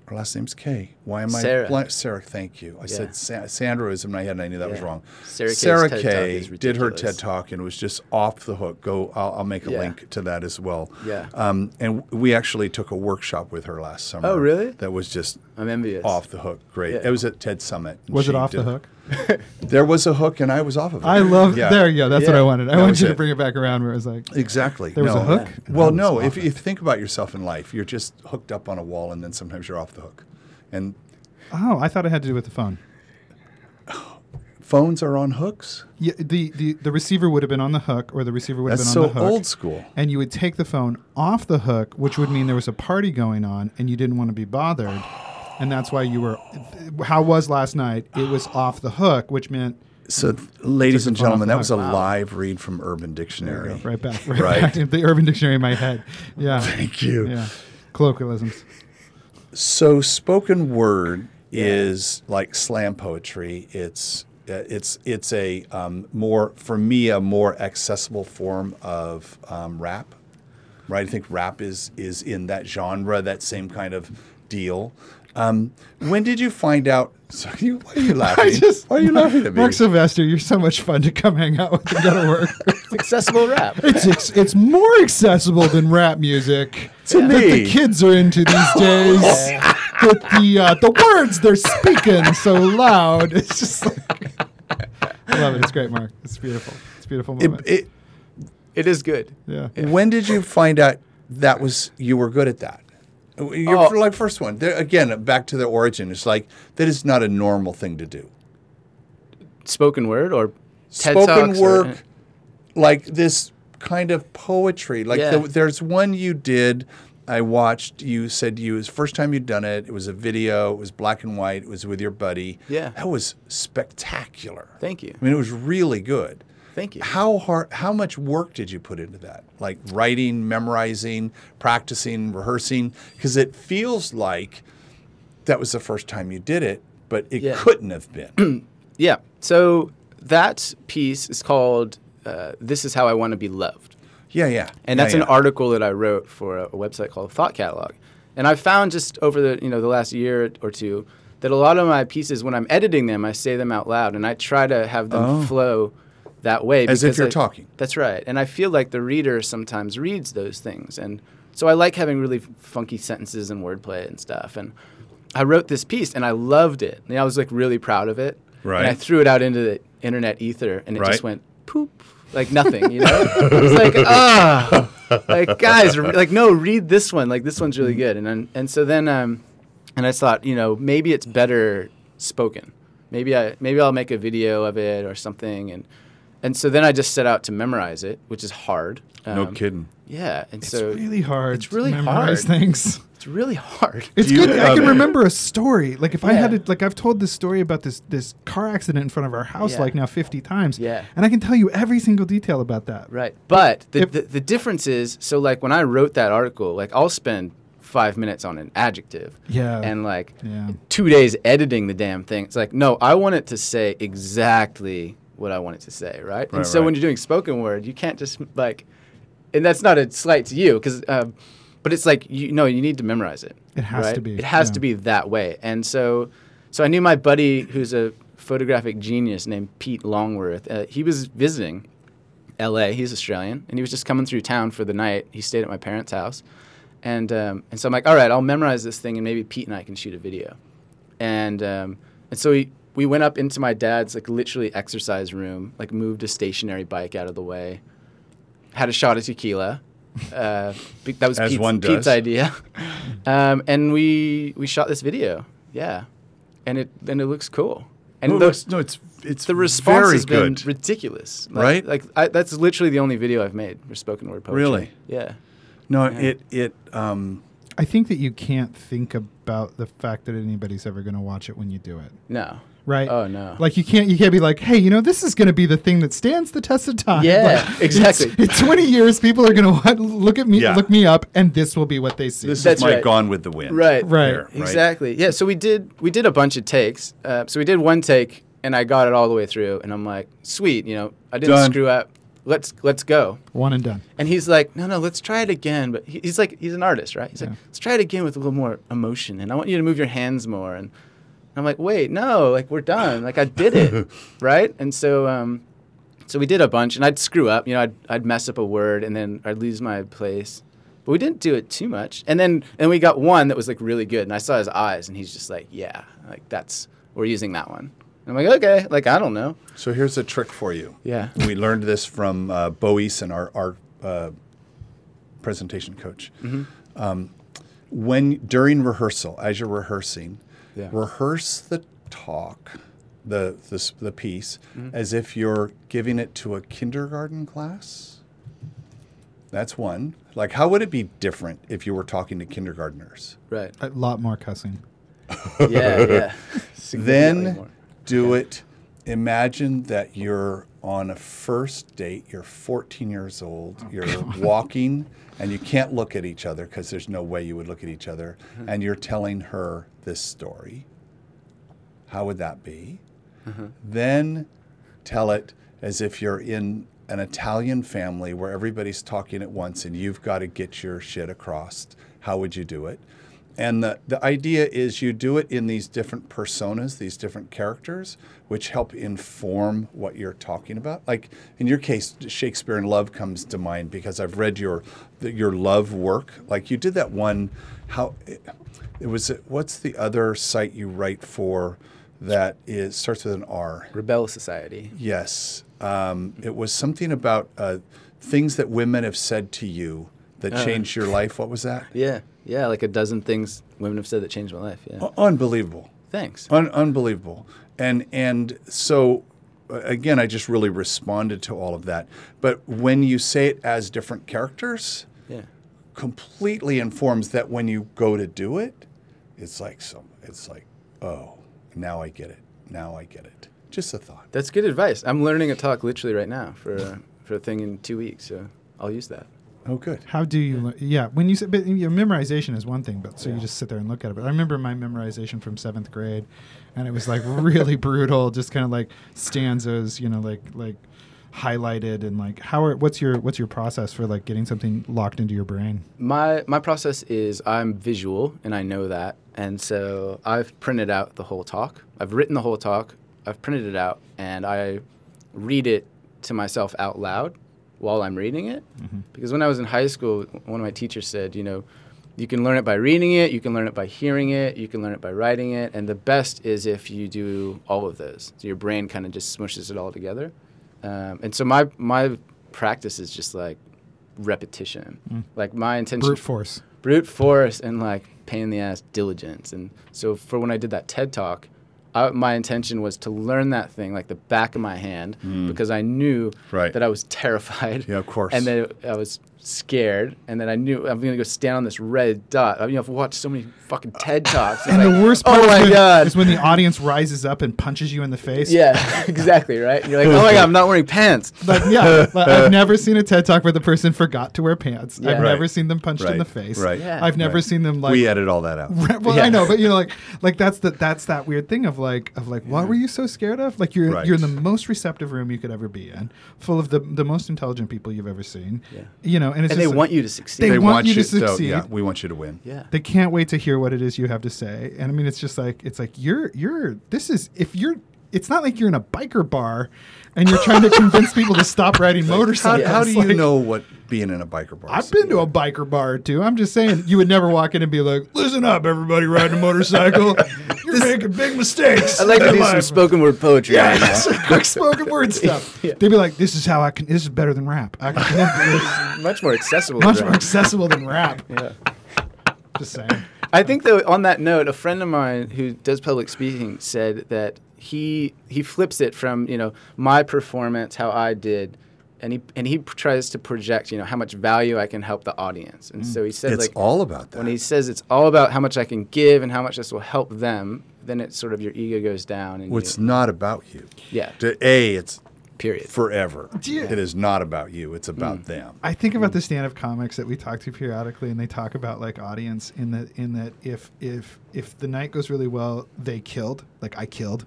Her last name's Kay. Why am I Sarah. blank? Sarah, thank you. I Yeah. said Sa- Sandra was in my head, and I knew that was wrong. Sarah Kay's Sarah Kay did her. TED Talk, and it was just off the hook. Go, I'll, I'll make a Yeah. link to that as well. Yeah. Um, and we actually took a workshop with her last summer. Oh, really? That was just I'm envious. off the hook. Great. Yeah. It was at TED Summit. Was it off the did- hook? [laughs] There was a hook, and I was off of it. I love. Yeah. There you go. That's what I wanted. I That want was you to bring it back around where it was like. Exactly. There was a hook? Well, no. If, if you think about yourself in life, you're just hooked up on a wall, and then sometimes you're off the hook. And Oh, I thought it had to do with the phone. phones are on hooks. Yeah, the, the, the receiver would have been on the hook, or the receiver would have That's been on so the hook. old school. And you would take the phone off the hook, which would mean there was a party going on, and you didn't want to be bothered, [gasps] [gasps] oh, and that's why you were. How was last night? It was off the hook, which meant So, ladies and gentlemen, that was a. Wow. live read from Urban Dictionary. right back, [laughs] right, Right. back to the Urban Dictionary in my head. Yeah, Thank you. yeah, colloquialisms. So, spoken word is like slam poetry. It's uh, it's it's a um, more for me a more accessible form of um, rap, right? I think rap is is in that genre, that same kind of deal. Um, when did you find out? [laughs] So you, why are you laughing? I just why are you laughing at me? Mark Sylvester, you're so much fun to come hang out with and go to work. [laughs] It's accessible rap. it's, it's it's more accessible than rap music To that me. the kids are into these [laughs] days. With the uh, the words they're speaking so loud, it's just like I love it. It's great, Mark. It's beautiful. It's a beautiful moment. it- It is good. yeah. When did you find out that was you were good at that? Your Oh. like first one. There, again, back to the origin. It's like that is not a normal thing to do. Spoken word or TED Spoken Talks or- work, like this kind of poetry. Like Yeah. the, there's one you did. I watched. You said you was first time you'd done it. It was a video. It was black and white. It was with your buddy. Yeah. that was spectacular. Thank you. I mean, it was really good. Thank you. How hard? How much work did you put into that? Like writing, memorizing, practicing, rehearsing? Because it feels like that was the first time you did it, but it Yeah. couldn't have been. [clears throat] Yeah. So that piece is called uh, "This Is How I Want to Be Loved," yeah, yeah. and Yeah, that's an article that I wrote for a, a website called Thought Catalog. And I found just over the you know the last year or two that a lot of my pieces, when I'm editing them, I say them out loud, and I try to have them Oh. flow that way. As if you're I- talking. That's right. And I feel like the reader sometimes reads those things, and so I like having really funky sentences and wordplay and stuff. And I wrote this piece, and I loved it. And I was like really proud of it. Right. And I threw it out into the internet ether, and it Right. just went poop, like nothing. You know, it's like ah, like guys, like no, read this one. Like this one's really good. And then, and so then, um, and I thought, you know, maybe it's better spoken. Maybe I maybe I'll make a video of it or something. And and so then I just set out to memorize it, which is hard. No Um, kidding. Yeah, and It's so really hard. it's really to memorize hard. things. it's really hard. It's you, good. I can um, remember a story. Like if I had Yeah. it, like I've told this story about this this car accident in front of our house Yeah. like now fifty times. Yeah. and I can tell you every single detail about that. Right. But the, If- the, the difference is so, like, when I wrote that article, like, I'll spend five minutes on an adjective Yeah. and like yeah. two days editing the damn thing. It's like, no, I want it to say exactly what I want it to say, right? Right, and so right. when you're doing spoken word, you can't just like, and that's not a slight to you, because, um, but it's like you know you need to memorize it. It has right? to be, It has yeah. to be that way. And so, so I knew my buddy who's a photographic genius named Pete Longworth. Uh, he was visiting L.A. He's Australian, and he was just coming through town for the night. He stayed at my parents' house, and um, and so I'm like, all right, I'll memorize this thing, and maybe Pete and I can shoot a video. And um, and so we we went up into my dad's like literally exercise room, like moved a stationary bike out of the way, had a shot of tequila. Uh, that was As Pete's, one Pete's idea, [laughs] um, and we we shot this video, yeah, and it and it looks cool. And no, the- it looks- no, it's it's the response very has been good. ridiculous. Like, Right? Like I, that's literally the only video I've made for spoken word poetry. Really? Yeah. no, Yeah. it it um I think that you can't think about the fact that anybody's ever going to watch it when you do it. No. Right? Oh no. Like you can't you can't be like, hey, you know, this is going to be the thing that stands the test of time. Yeah, Like, exactly. In 20 years, people are going to look at me, Yeah. look me up, and this will be what they see. this That's is my right. Gone with the Wind. Right. Right. there, Exactly. Yeah. So we did we did a bunch of takes. Uh, so we did one take, and I got it all the way through, and I'm like, sweet. You know, I didn't Done. screw up. Let's let's go. One and done. And he's like, no, no, let's try it again. But he, he's like, he's an artist, right? He's Yeah. like, let's try it again with a little more emotion, and I want you to move your hands more. And I'm like, wait, no, like we're done. Like I did it, [laughs] right? And so, um, so we did a bunch, and I'd screw up. You know, I'd I'd mess up a word, and then I'd lose my place. But we didn't do it too much. And then and we got one that was like really good, and I saw his eyes, and he's just like, yeah, like that's we're using that one. And I'm like, okay, like I don't know. So here's a trick for you. Yeah. We learned this from uh, Bo Eason, our, our uh, presentation coach. Mm-hmm. Um, when during rehearsal, as you're rehearsing, Yeah. rehearse the talk, the the, the piece, Mm-hmm. as if you're giving it to a kindergarten class. That's one. Like, how would it be different if you were talking to kindergartners? Right. A lot more cussing. [laughs] Yeah. Yeah. [laughs] Then more. do it. Imagine that you're on a first date. You're 14 years old. Oh, you're walking, and you can't look at each other because there's no way you would look at each other. Uh-huh. And you're telling her this story. How would that be? Uh-huh. Then tell it as if you're in an Italian family where everybody's talking at once and you've got to get your shit across. How would you do it? And the, the idea is you do it in these different personas, these different characters, which help inform what you're talking about. Like in your case, Shakespeare and Love comes to mind because I've read your the, your love work. Like you did that one. How it, it was? What's the other site you write for that is starts with an R? Rebelle Society. Yes. Um, it was something about uh, things that women have said to you that Uh. changed your life. What was that? Yeah, yeah, like a dozen things women have said that changed my life. Yeah, unbelievable. thanks. Un- unbelievable. And and so uh, again, I just really responded to all of that. But when you say it as different characters, Yeah, completely informs that when you go to do it, it's like some. It's like, oh, now I get it. Now I get it. Just a thought. that's good advice. I'm learning a talk literally right now for a, for a thing in two weeks, so I'll use that. Oh, good. How do you? lear- Yeah, when you say, but your memorization is one thing, but so you just sit there and look at it. But I remember my memorization from seventh grade, and it was like really [laughs] brutal, just kind of like stanzas, you know, like like highlighted and like how are what's your what's your process for like getting something locked into your brain? My my process is I'm visual and I know that, and so I've printed out the whole talk. I've written the whole talk. I've printed it out, and I read it to myself out loud while I'm reading it. Because when I was in high school, one of my teachers said, you know, you can learn it by reading it, you can learn it by hearing it, you can learn it by writing it, and the best is if you do all of those. So your brain kind of just smushes it all together. Um, and so my my practice is just like repetition. Like my intention Brute force. brute force and like pain in the ass diligence. And so for when I did that TED talk, I, my intention was to learn that thing like the back of my hand hmm. because I knew Right. that I was [laughs] terrified. Yeah, of course. And that I was scared, and then I knew I'm gonna go stand on this red dot. I mean, I've watched so many fucking TED talks. And like, the worst oh part my is, when, god, is when the audience rises up and punches you in the face. yeah, [laughs] exactly right. And you're like, oh my god, I'm not wearing pants. [laughs] Like, yeah, like, I've never seen a TED talk where the person forgot to wear pants. Yeah. I've Right. never seen them punched in the face. Right. Yeah. I've never Right. seen them like we edit all that out. [laughs] Well, Yeah. I know, but you know, like, like that's the that's that weird thing of like of like, what were you so scared of? Like you're Right. you're in the most receptive room you could ever be in, full of the the most intelligent people you've ever seen. Yeah. You know, and it's And they just, want you to succeed. They They want want you to though, succeed. yeah, we want you to win. yeah. They can't wait to hear what it is you have to say. And I mean, it's just like it's like you're you're this is if you're. It's not like you're in a biker bar, and you're trying to convince people to stop [laughs] riding motorcycles. how do you Like, know what being in a biker bar? I've been to a biker bar too. I'm just saying, you would never walk in and be like, "Listen up, everybody riding a motorcycle. [laughs] You're making big mistakes." I'd like to in [laughs] do some spoken word poetry. Yeah, right some quick spoken word stuff. Yeah. They'd be like, "This is how I can. This is better than rap. I can come this. much more accessible. much than more rap. accessible than rap." Yeah. Just saying. I think though on that note, a friend of mine who does public speaking said that he he flips it from you know my performance, how I did, and he and he tries to project you know how much value I can help the audience, and so he said It's like all about that. when he says it's all about how much I can give and how much this will help them, then it's sort of your ego goes down and Well, it's not about you. yeah, To, a, it's period. forever. Yeah. It is not about you. It's Mm. about them. I think about the stand-up comics that we talk to periodically, and they talk about like audience in that in that if if if the night goes really well, they killed. Like I killed.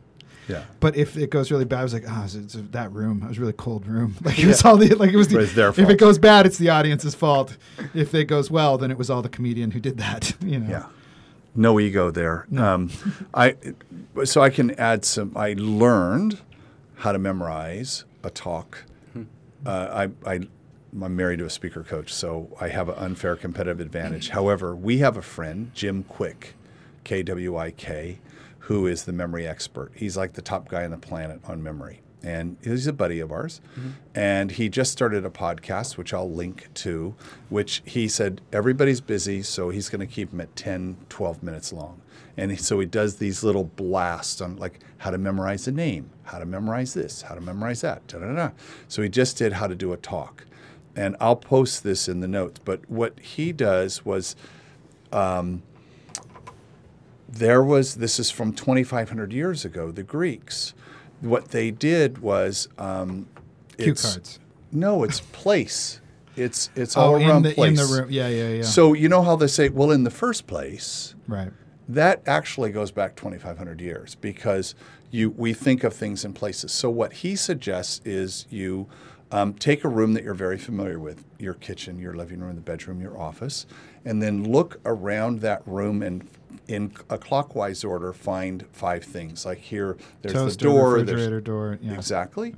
Yeah. But if it goes really bad, I was like, oh, it's, it's that room. It was a really cold room. [laughs] Like it was all the like it was the. But it's their if it goes bad, it's the audience's fault. If it goes well, then it was all the comedian who did that. [laughs] You know. Yeah. No ego there. Um, I so I can add some. I learned how to memorize a talk. Uh, I, I I'm married to a speaker coach, so I have an unfair competitive advantage. [clears throat] However, we have a friend, Jim Kwik, K W I K, who is the memory expert. He's like the top guy on the planet on memory. And he's a buddy of ours. Mm-hmm. And he just started a podcast, which I'll link to, which he said everybody's busy, so he's going to keep them at 10, 12 minutes long. And so he does these little blasts on like how to memorize a name, how to memorize this, how to memorize that. Da, da, da. So he just did how to do a talk. And I'll post this in the notes. But what he does was um, there was this is from 2500 years ago the greeks what they did was um, Cue it's- cards. no it's place it's it's all Oh, around the place in the room. Yeah, yeah, yeah. so you know how they say well in the first place right. that actually goes back 2500 years because you we think of things in places so what he suggests is you um, take a room that you're very familiar with your kitchen your living room the bedroom your office and then look around that room and in a clockwise order find five things like here there's Toaster, the door there's- refrigerator door. Yeah. exactly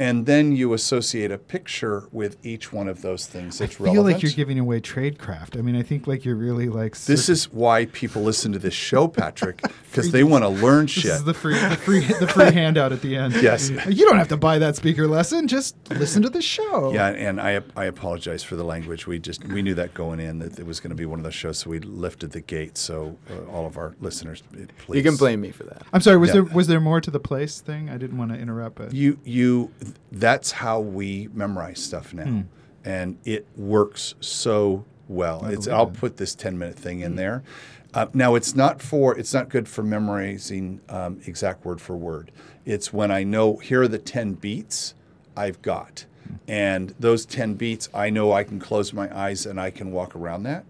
and then you associate a picture with each one of those things I feel relevant like you're giving away tradecraft. I mean, I think like you're really like this is why people listen to this show, Patrick, [laughs] because they want to learn This shit. This is the free, the free, the free [laughs] handout at the end. Yes. You don't have to buy that speaker lesson. Just listen to the show. yeah, and I I apologize for the language. We just we knew that going in that it was going to be one of those shows, so we lifted the gate. So uh, all of our listeners, uh, please. You can blame me for that. I'm sorry. Was Yeah. there was there more to the place thing? I didn't want to interrupt, but You you. That's how we memorize stuff now, Hmm. and it works so well. I it's I'll it. put this ten minute thing in there. Uh, now it's not for it's not good for memorizing um, exact word for word. It's when I know here are the ten beats I've got, and those ten beats I know I can close my eyes and I can walk around that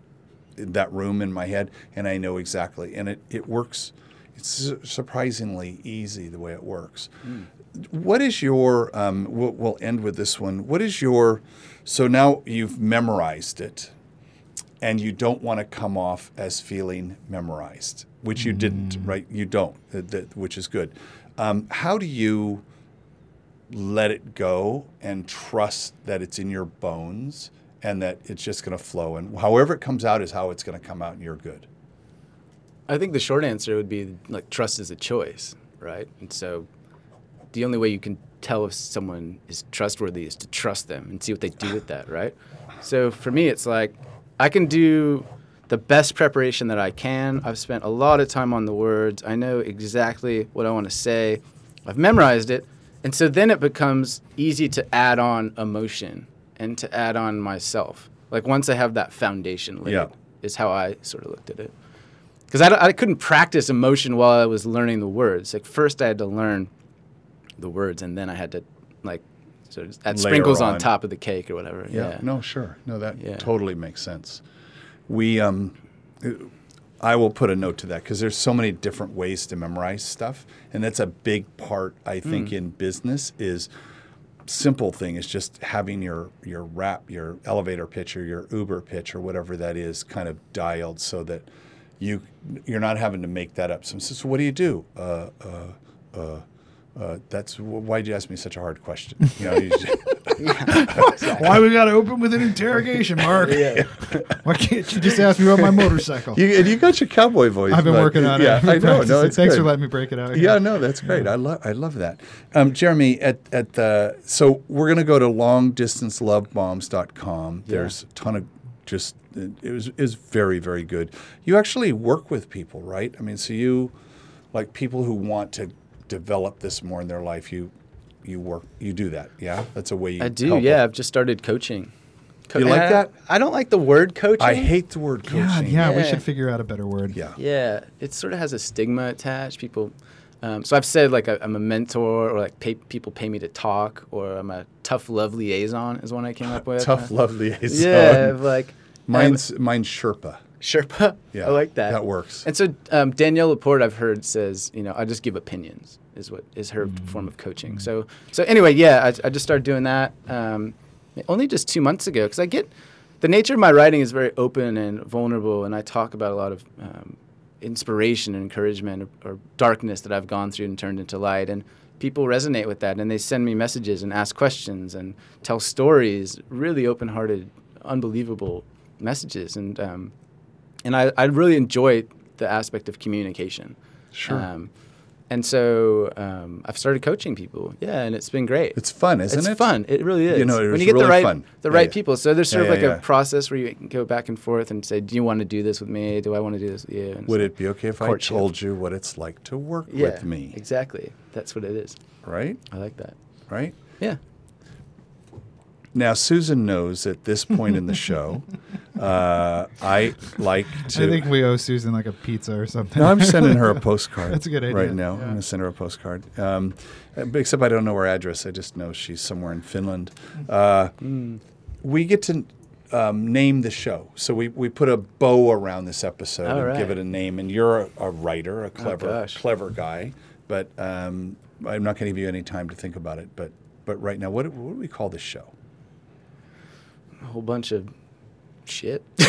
that room in my head, and I know exactly, and it it works. It's surprisingly easy the way it works. What is your? Um, we'll, we'll end with this one. What is your? So now you've memorized it, and you don't want to come off as feeling memorized, which you didn't, right? You don't, that, which is good. Um, how do you let it go and trust that it's in your bones and that it's just going to flow, and however it comes out is how it's going to come out, and you're good. I think the short answer would be like trust is a choice, right? And so the only way you can tell if someone is trustworthy is to trust them and see what they do with that, right? So for me, it's like I can do the best preparation that I can. I've spent a lot of time on the words. I know exactly what I want to say. I've memorized it. And so then it becomes easy to add on emotion and to add on myself. Like once I have that foundation laid, Yeah. is how I sort of looked at it. Because I, I couldn't practice emotion while I was learning the words. Like first I had to learn the words, and then I had to like sort of add sprinkles on. on. top of the cake or whatever. Yeah. Yeah. No, sure. No, that Yeah. totally makes sense. We, um, I will put a note to that because there's so many different ways to memorize stuff, and that's a big part. I think in business is simple thing is just having your your rap, your elevator pitch or your Uber pitch or whatever that is, kind of dialed so that you you're not having to make that up. So, so what do you do? Uh, uh, uh, uh, that's why'd you ask me such a hard question? You know, you [laughs] just- Why we got to open with an interrogation, Mark? Why can't you just ask me about my motorcycle? You, and you got your cowboy voice. I've been working on yeah, it. I know. No, it's Thanks good. for letting me break it out. Yeah, no, that's great. I love, I love that. Um, Jeremy, at at the so we're gonna go to longdistancelovebombs.com. There's a ton of just it was is very very good. You actually work with people, right? I mean, so you like people who want to develop this more in their life. You you work you do that. Yeah, that's a way you. I do. help Yeah, them. I've just started coaching. Co- You like and I- that? I don't like the word coaching. I hate the word coaching. God, yeah, we should figure out a better word. Yeah. Yeah, it sort of has a stigma attached. People, um, so I've said like I, I'm a mentor, or like pay, people pay me to talk, or I'm a tough love liaison is one I came up [laughs] with. Tough love liaison. Yeah, like Mine's mine's Sherpa. Sherpa. Yeah, I like that. that works. And so um, Danielle LaPorte, I've heard says, you know, I just give opinions is what is her form of coaching. So so anyway, yeah, I, I just started doing that um, only just two months ago because I get the nature of my writing is very open and vulnerable, and I talk about a lot of um, inspiration and encouragement or, or darkness that I've gone through and turned into light, and people resonate with that, and they send me messages and ask questions and tell stories, really open-hearted, unbelievable messages, and um, and I, I really enjoy the aspect of communication. Sure. Um, and so um, I've started coaching people. Yeah, and it's been great. It's fun, isn't it's it? It's fun. It really is. You know, when you get really the right fun. the Yeah, right yeah. people. So there's sort Yeah, of like a process where you can go back and forth and say, "Do you want to do this with me? Do I want to do this with you?" And Would it be okay if Courtship. I told you what it's like to work with me? Exactly. That's what it is. Right? I like that. Right? Yeah. Now, Susan knows at this point in the show, [laughs] uh, I like to. I think we owe Susan like a pizza or something. no, I'm sending her a [laughs] postcard. That's a good idea. Right now, I'm going to send her a postcard. Um, except I don't know her address. I just know she's somewhere in Finland. Uh, We get to um, name the show, so we, we put a bow around this episode All and give it a name. And you're a, a writer, a clever gosh. clever guy, but um, I'm not going to give you any time to think about it. But but right now, what what do we call this show? A whole bunch of shit. [laughs] [laughs]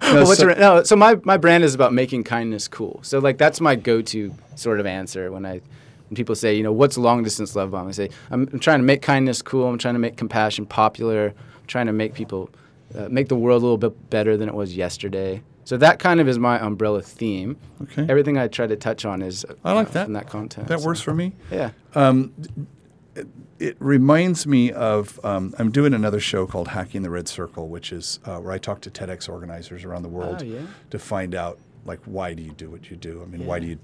No, so- your- no, so my, my brand is about making kindness cool. So like that's my go-to sort of answer when I when people say, you know, what's long distance love bomb? I say I'm, I'm trying to make kindness cool. I'm trying to make compassion popular. I'm trying to make people uh, make the world a little bit better than it was yesterday. So that kind of is my umbrella theme. Okay. Everything I try to touch on is I like uh, that. that content. That so- works for me. Yeah. It reminds me of um, I'm doing another show called Hacking the Red Circle, which is uh, where I talk to TEDx organizers around the world Oh, yeah. to find out like why do you do what you do? I mean, why do you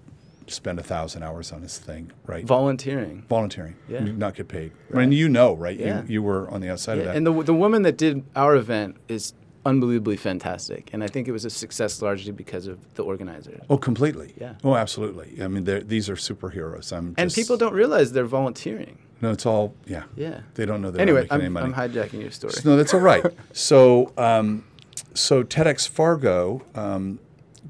spend a thousand hours on this thing, right? Volunteering. Volunteering, Yeah. you not get paid. I Right. mean, you know, right? Yeah. You, you were on the outside of that. and the the woman that did our event is unbelievably fantastic, and I think it was a success largely because of the organizer. oh, completely. Yeah. Oh, absolutely. I mean, these are superheroes. I'm And people don't realize they're volunteering. No, it's all yeah. Yeah. They don't know they're Anyway, making I'm, any money. I'm hijacking your story. No, that's all right. [laughs] so, um, so TEDx Fargo, um,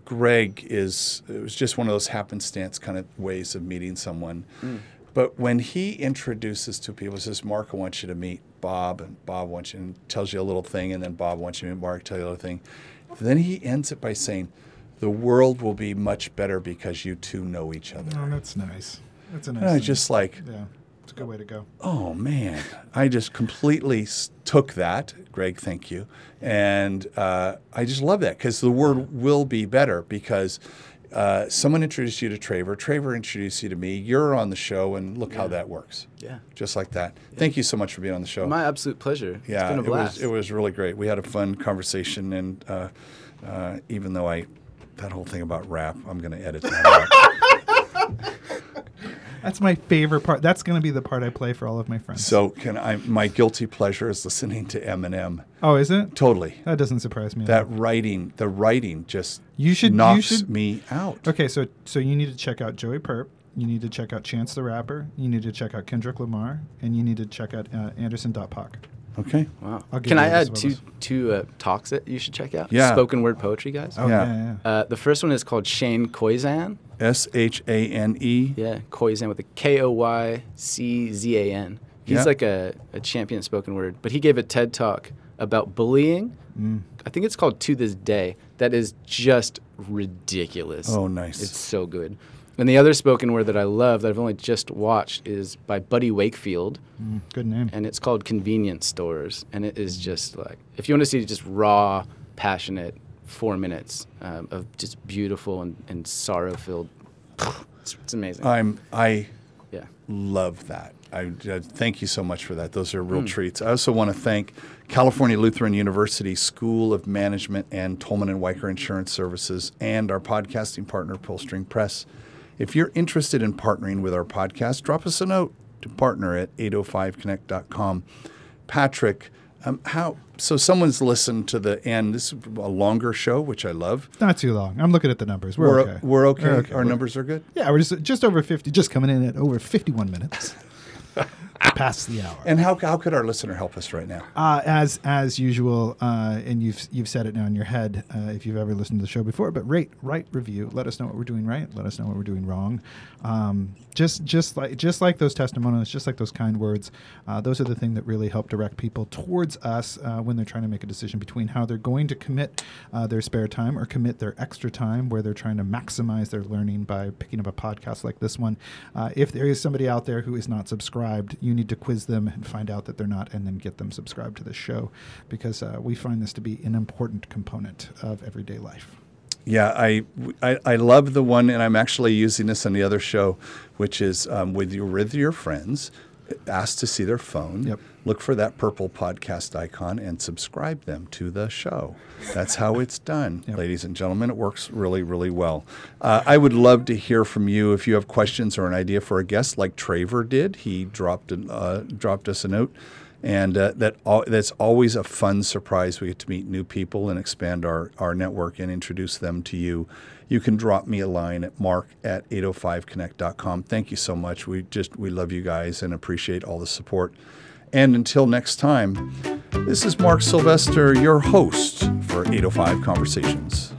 Greg is it was just one of those happenstance kind of ways of meeting someone. Hmm. But when he introduces to people, says, "Mark, I want you to meet Bob," and Bob wants you and tells you a little thing, and then Bob wants you to meet Mark, tell you a little thing. Then he ends it by saying, "The world will be much better because you two know each other." Oh, that's nice. That's a nice. And I thing. just like, yeah, it's a good way to go. Oh man, I just completely took that, Greg. Thank you, and uh, I just love that because the word will be better because uh, someone introduced you to Traver, Traver introduced you to me. You're on the show, and look how that works. Yeah. just like that. Thank you so much for being on the show. My absolute pleasure. yeah, it's been a it was it was really great. We had a fun conversation, and uh, uh, even though I that whole thing about rap, I'm going to edit that out. [laughs] That's my favorite part. That's going to be the part I play for all of my friends. So can I? My guilty pleasure is listening to Eminem. oh, is it? Totally. That doesn't surprise me. That writing, the writing just You should- you knocks should- me out. Okay, so so you need to check out Joey Purp. You need to check out Chance the Rapper. You need to check out Kendrick Lamar, and you need to check out uh, Anderson Doc. Okay. Wow. I'll Can you I a list add two two uh, talks that you should check out? Yeah. Spoken word poetry guys. Oh Yeah. yeah, yeah. yeah. Uh, the first one is called Shane Koyczan. S H A N E. Yeah, Koyczan with a K O Y C Z A N. He's Yeah. like a, a champion spoken word, but he gave a TED talk about bullying. Mm. I think it's called To This Day. That is just ridiculous. Oh, nice. It's so good. And the other spoken word that I love that I've only just watched is by Buddy Wakefield, Mm, good name. and it's called Convenience Stores. And it is just like, if you want to see just raw, passionate four minutes um, of just beautiful and, and sorrow filled, it's, it's amazing. I'm I yeah. love that. I, uh, thank you so much for that. Those are real treats. I also want to thank California Lutheran University School of Management and Tolman and Wiker Insurance Services and our podcasting partner Pullstring Press. If you're interested in partnering with our podcast, drop us a note to partner at 805connect.com. Patrick, um, how so someone's listened to the end. This is a longer show, which I love. Not too long. I'm looking at the numbers. We're, We're okay. We're okay. We're okay. Our We're- numbers are good. Yeah, we're just just over 50. Just coming in at over 51 minutes. [laughs] Past the hour. And how, how could our listener help us right now? Uh, as as usual, uh, and you've you've said it now in your head uh, if you've ever listened to the show before. But rate, write, review. Let us know what we're doing right. Let us know what we're doing wrong. Um, just just like just like those testimonials, just like those kind words. Uh, those are the thing that really help direct people towards us uh, when they're trying to make a decision between how they're going to commit uh, their spare time or commit their extra time, where they're trying to maximize their learning by picking up a podcast like this one. Uh, if there is somebody out there who is not subscribed, you need to quiz them and find out that they're not, and then get them subscribed to this show because uh, we find this to be an important component of everyday life. Yeah, I, I I love the one, and I'm actually using this on the other show, which is um, with your with your friends, ask to see their phone. Yep. Look for that purple podcast icon and subscribe them to the show. That's how it's done, Yep. ladies and gentlemen. It works really, really well. Uh, I would love to hear from you if you have questions or an idea for a guest, like Traver did. He dropped an, uh, dropped us a note and uh, that al- that's always a fun surprise. We get to meet new people and expand our, our network and introduce them to you. You can drop me a line at mark at 805connect.com. Thank you so much. We just we love you guys and appreciate all the support. And until next time, this is Mark Sylvester, your host for 805 Conversations.